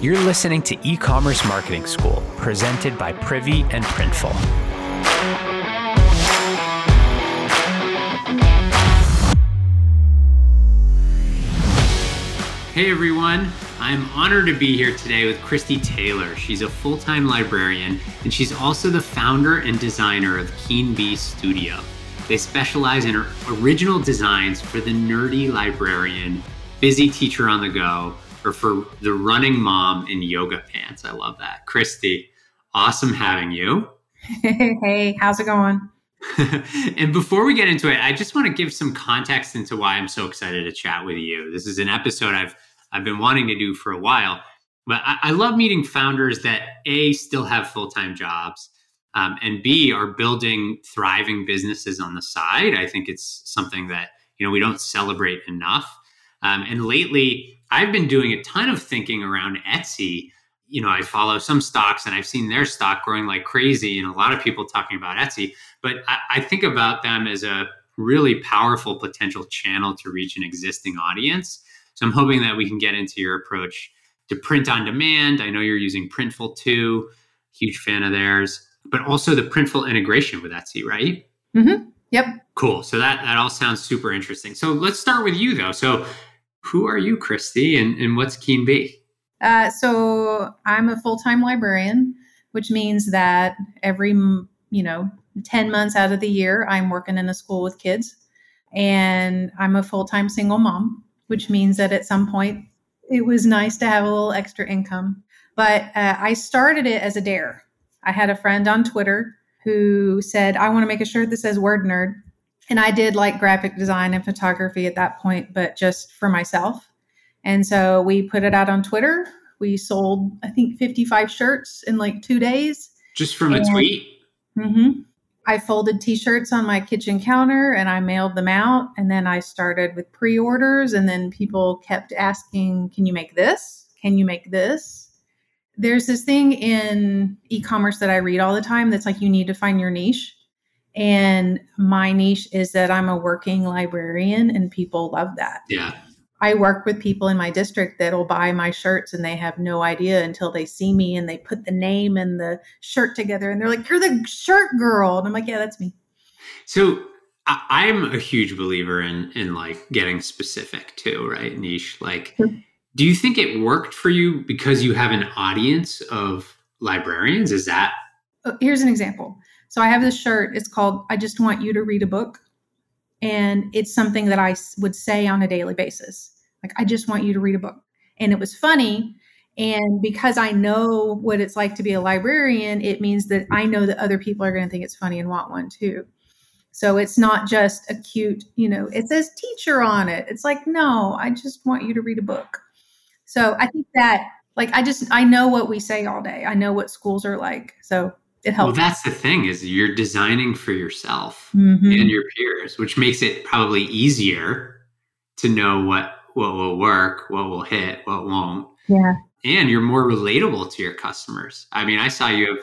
You're listening to E Commerce Marketing School, presented by Privy and Printful. Hey everyone, I'm honored to be here today with Christy Taylor. She's a full time librarian and she's also the founder and designer of Keen Bee Studio. They specialize in original designs for the nerdy librarian, busy teacher on the go, or for the running mom in yoga pants. I love that. Christy, awesome having you. hey, how's it going? and before we get into it, I just want to give some context into why I'm so excited to chat with you. This is an episode I've I've been wanting to do for a while, but I, I love meeting founders that a still have full time jobs, um, and b are building thriving businesses on the side. I think it's something that you know we don't celebrate enough. Um, and lately, I've been doing a ton of thinking around Etsy. You know, I follow some stocks and I've seen their stock growing like crazy, and a lot of people talking about Etsy. But I, I think about them as a really powerful potential channel to reach an existing audience. So I'm hoping that we can get into your approach to print on demand. I know you're using Printful too, huge fan of theirs, but also the Printful integration with Etsy, right? Mm-hmm. Yep. Cool. So that that all sounds super interesting. So let's start with you though. So who are you, Christy, and, and what's Keen Bee? Uh, so I'm a full time librarian, which means that every you know ten months out of the year I'm working in a school with kids, and I'm a full time single mom, which means that at some point it was nice to have a little extra income. But uh, I started it as a dare. I had a friend on Twitter who said, "I want to make a shirt that says Word Nerd." And I did like graphic design and photography at that point, but just for myself. And so we put it out on Twitter. We sold, I think, 55 shirts in like two days. Just from and, a tweet? Mm-hmm. I folded t shirts on my kitchen counter and I mailed them out. And then I started with pre orders. And then people kept asking, Can you make this? Can you make this? There's this thing in e commerce that I read all the time that's like, you need to find your niche. And my niche is that I'm a working librarian and people love that. Yeah. I work with people in my district that'll buy my shirts and they have no idea until they see me and they put the name and the shirt together and they're like, You're the shirt girl. And I'm like, Yeah, that's me. So I'm a huge believer in in like getting specific too, right? Niche. Like, do you think it worked for you because you have an audience of librarians? Is that uh, here's an example. So I have this shirt. It's called I Just Want You to Read a Book. And it's something that I would say on a daily basis. Like, I just want you to read a book. And it was funny. And because I know what it's like to be a librarian, it means that I know that other people are going to think it's funny and want one too. So it's not just a cute, you know, it says teacher on it. It's like, no, I just want you to read a book. So I think that, like, I just, I know what we say all day. I know what schools are like. So it helps. Well, that's the thing is you're designing for yourself mm-hmm. and your peers, which makes it probably easier to know what what will work, what will hit, what won't. Yeah. And you're more relatable to your customers. I mean, I saw you have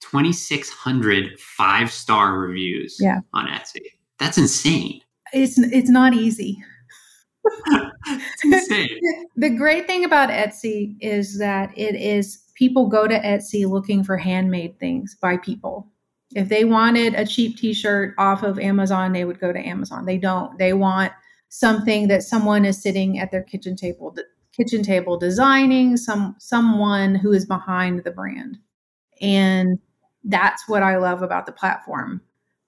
2,600 five star reviews yeah. on Etsy. That's insane. It's it's not easy. it's insane. the great thing about Etsy is that it is people go to Etsy looking for handmade things by people. If they wanted a cheap t-shirt off of Amazon, they would go to Amazon. They don't. They want something that someone is sitting at their kitchen table kitchen table designing, some someone who is behind the brand. And that's what I love about the platform.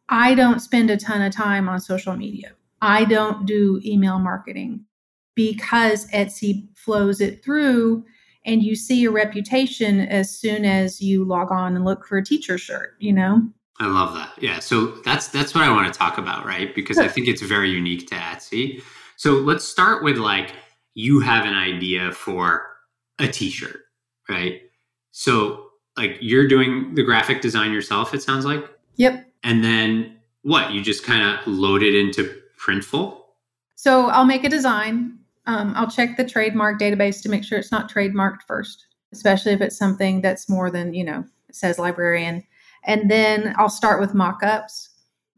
I don't spend a ton of time on social media. I don't do email marketing because Etsy flows it through and you see your reputation as soon as you log on and look for a teacher shirt you know? I love that. Yeah so that's that's what i want to talk about right? Because i think it's very unique to etsy. So let's start with like you have an idea for a t-shirt right? So like you're doing the graphic design yourself it sounds like? Yep. And then what you just kind of load it into printful? So i'll make a design um, I'll check the trademark database to make sure it's not trademarked first, especially if it's something that's more than, you know, says librarian. And then I'll start with mock ups.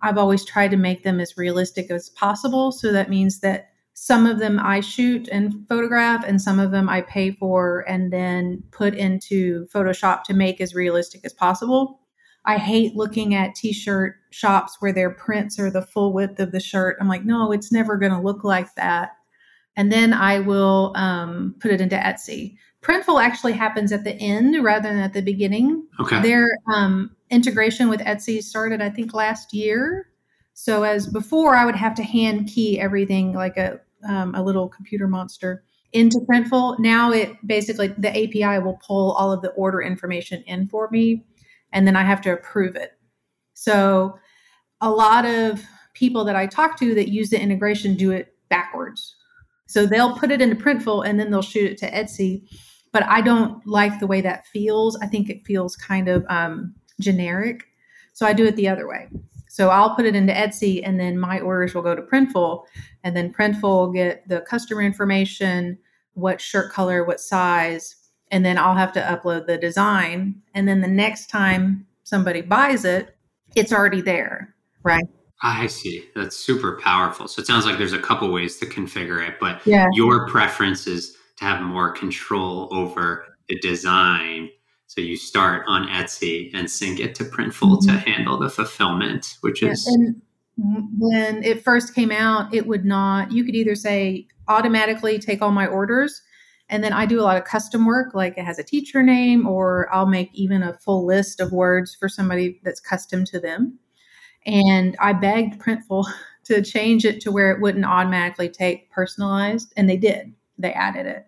I've always tried to make them as realistic as possible. So that means that some of them I shoot and photograph, and some of them I pay for and then put into Photoshop to make as realistic as possible. I hate looking at t shirt shops where their prints are the full width of the shirt. I'm like, no, it's never going to look like that. And then I will um, put it into Etsy. Printful actually happens at the end rather than at the beginning. Okay. Their um, integration with Etsy started, I think, last year. So as before, I would have to hand key everything like a um, a little computer monster into Printful. Now it basically the API will pull all of the order information in for me, and then I have to approve it. So a lot of people that I talk to that use the integration do it backwards. So they'll put it into Printful and then they'll shoot it to Etsy. But I don't like the way that feels. I think it feels kind of um, generic. So I do it the other way. So I'll put it into Etsy and then my orders will go to Printful and then Printful will get the customer information, what shirt color, what size, and then I'll have to upload the design. And then the next time somebody buys it, it's already there, right? I see. That's super powerful. So it sounds like there's a couple ways to configure it, but Yeah. your preference is to have more control over the design. So you start on Etsy and sync it to Printful to mm-hmm. handle the fulfillment, which Yeah, is and when it first came out, it would not, you could either say automatically take all my orders. And then I do a lot of custom work, like it has a teacher name, or I'll make even a full list of words for somebody that's custom to them. And I begged Printful to change it to where it wouldn't automatically take personalized, and they did. They added it.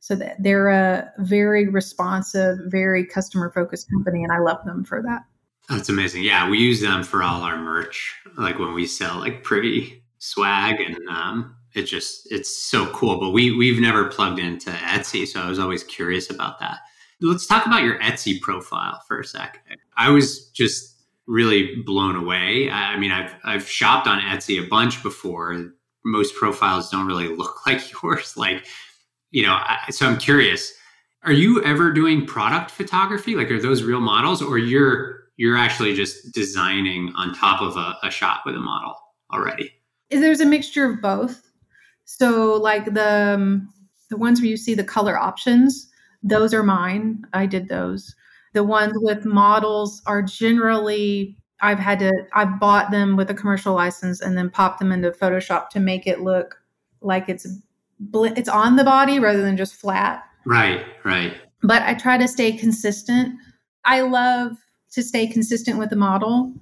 So that they're a very responsive, very customer focused company, and I love them for that. That's amazing. Yeah, we use them for all our merch, like when we sell like Privy swag, and um, it just it's so cool. But we we've never plugged into Etsy, so I was always curious about that. Let's talk about your Etsy profile for a sec. I was just really blown away. I, I mean, I've I've shopped on Etsy a bunch before. Most profiles don't really look like yours. Like, you know, I, so I'm curious. Are you ever doing product photography? Like, are those real models, or you're you're actually just designing on top of a, a shot with a model already? is there's a mixture of both. So like the um, the ones where you see the color options, those are mine. I did those. The ones with models are generally I've had to I've bought them with a commercial license and then popped them into Photoshop to make it look like it's it's on the body rather than just flat. Right, right. But I try to stay consistent. I love to stay consistent with the model.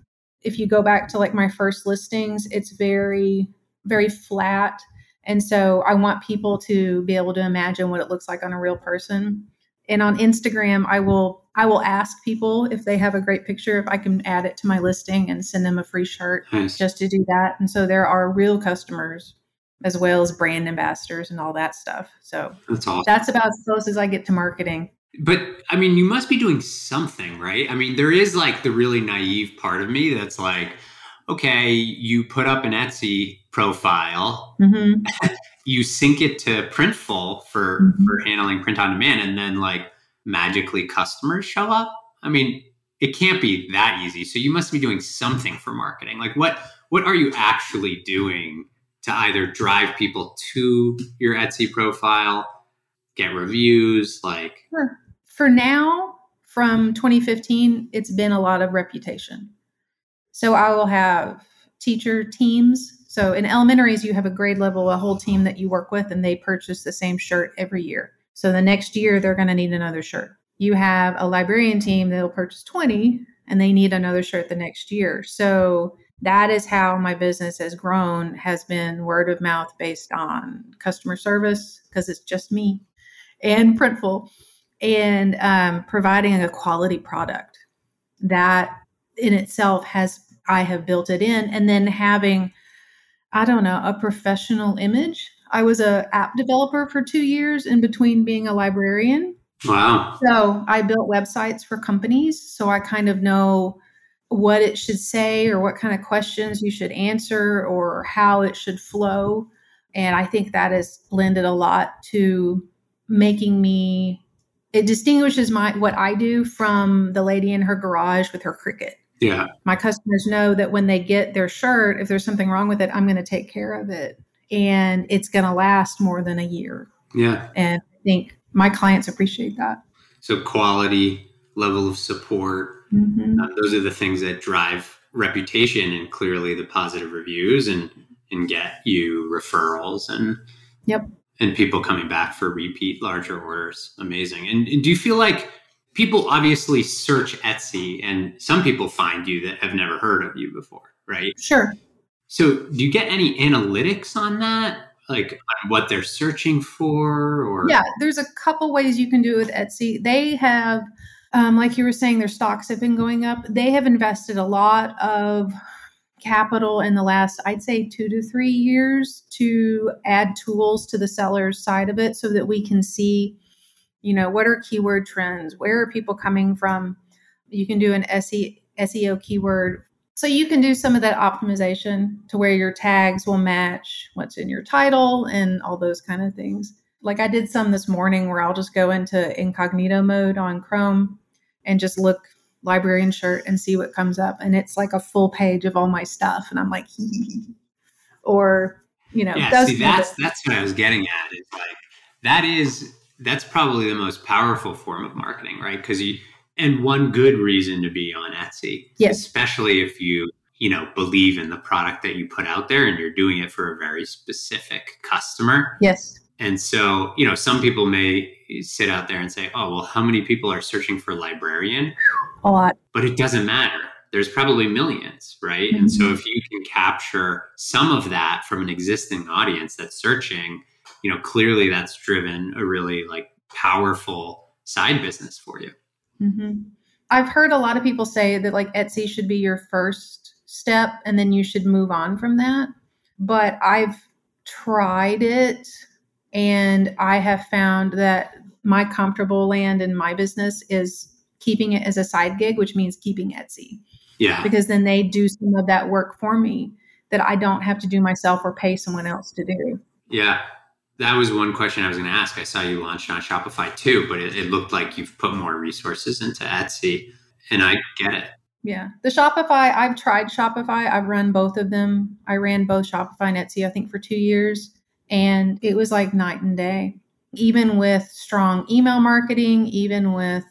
If you go back to like my first listings, it's very very flat and so I want people to be able to imagine what it looks like on a real person. And on Instagram, I will I will ask people if they have a great picture if I can add it to my listing and send them a free shirt Nice. just to do that. And so there are real customers as well as brand ambassadors and all that stuff. So That's awesome. that's about as close as I get to marketing. But I mean, you must be doing something, right? I mean, there is like the really naive part of me that's like, okay, you put up an Etsy profile, hmm you sync it to Printful for Mhm. for handling print on demand, and then like magically customers show up. I mean, it can't be that easy. So you must be doing something for marketing. Like what what are you actually doing to either drive people to your Etsy profile, get reviews, like. For now, from 2015, it's been a lot of reputation. So I will have teacher teams. So in elementaries, you have a grade level, a whole team that you work with, and they purchase the same shirt every year. So the next year, they're going to need another shirt. You have a librarian team that'll purchase 20 and they need another shirt the next year. So that is how my business has grown, has been word of mouth based on customer service, because it's just me and Printful, and um, providing a quality product that in itself has I have built it in, and then having I don't know a professional image. I was a app developer for two years in between being a librarian, wow. so I built websites for companies, so I kind of know what it should say or what kind of questions you should answer or how it should flow. And I think that has lended a lot to making me it distinguishes my what I do from the lady in her garage with her Cricut. Yeah. My customers know that when they get their shirt, if there's something wrong with it, I'm going to take care of it. And it's going to last more than a year. Yeah. And I think my clients appreciate that. So quality, level of support, mm-hmm. um, those are the things that drive reputation and clearly the positive reviews and and get you referrals and yep and people coming back for repeat larger orders amazing and, and do you feel like people obviously search etsy and some people find you that have never heard of you before right sure so do you get any analytics on that like on what they're searching for or yeah there's a couple ways you can do it with etsy they have um, like you were saying, their stocks have been going up. They have invested a lot of capital in the last, I'd say, two to three years to add tools to the seller's side of it so that we can see, you know, what are keyword trends? Where are people coming from? You can do an SEO keyword. So you can do some of that optimization to where your tags will match what's in your title and all those kind of things. Like I did some this morning where I'll just go into incognito mode on Chrome and just look librarian shirt and see what comes up. And it's like a full page of all my stuff. And i'm like or you know yeah see that's that's what i was getting at is like that is that's probably the most powerful form of marketing right? Because you and one good reason to be on etsy yes. especially if you you know believe in the product that you put out there and you're doing it for a very specific customer yes and so, you know, some people may sit out there and say, oh, well, how many people are searching for librarian? A lot. But it doesn't matter. There's probably millions, right? Mm-hmm. And so mm-hmm. if you can capture some of that from an existing audience that's searching, you know, clearly that's driven a really like powerful side business for you. Mm-hmm. I've heard a lot of people say that like Etsy should be your first step and then you should move on from that. But I've tried it and I have found that my comfortable land in my business is keeping it as a side gig, which means keeping Etsy. Yeah. Because then they do some of that work for me that I don't have to do myself or pay someone else to do. Yeah. That was one question I was going to ask. I saw you launched on Shopify too, but it, it looked like you've put more resources into Etsy, and I get it. Yeah. The Shopify, I've tried Shopify. I've run both of them. I ran both Shopify and Etsy, I think, for two years. And it was like night and day, even with strong email marketing, even with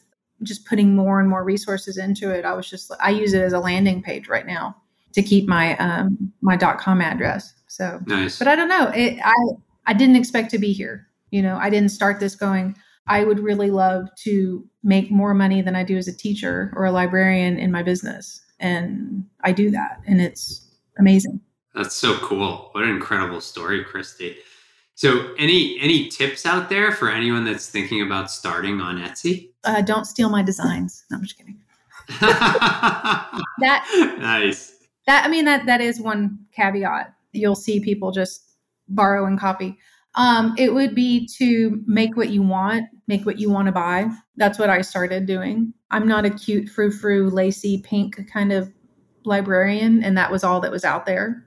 just putting more and more resources into it. I was just, I use it as a landing page right now to keep my, um, my .com address. So, nice. but I don't know. It, I, I didn't expect to be here. You know, I didn't start this going, I would really love to make more money than I do as a teacher or a librarian in my business. And I do that. And it's amazing. That's so cool. What an incredible story, Christy. So, any any tips out there for anyone that's thinking about starting on Etsy? Uh, don't steal my designs. No, I'm just kidding. that nice. That I mean that that is one caveat. You'll see people just borrow and copy. Um, it would be to make what you want, make what you want to buy. That's what I started doing. I'm not a cute frou frou lacy pink kind of librarian, and that was all that was out there.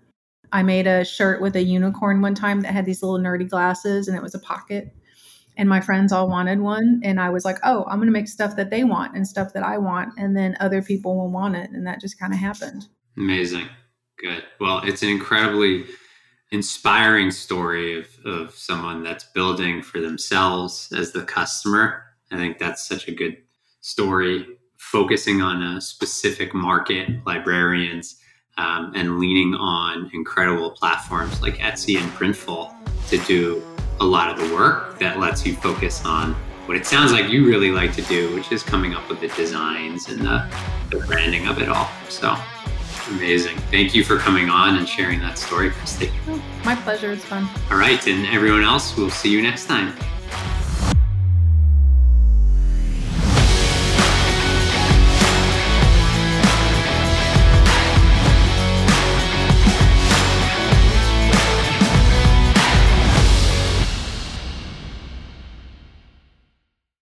I made a shirt with a unicorn one time that had these little nerdy glasses and it was a pocket. And my friends all wanted one. And I was like, oh, I'm going to make stuff that they want and stuff that I want. And then other people will want it. And that just kind of happened. Amazing. Good. Well, it's an incredibly inspiring story of, of someone that's building for themselves as the customer. I think that's such a good story, focusing on a specific market, librarians um, and leaning on incredible platforms like Etsy and Printful to do a lot of the work that lets you focus on what it sounds like you really like to do, which is coming up with the designs and the, the branding of it all. So amazing. Thank you for coming on and sharing that story, Christy. my pleasure. It's fun. All right. And everyone else, we'll see you next time.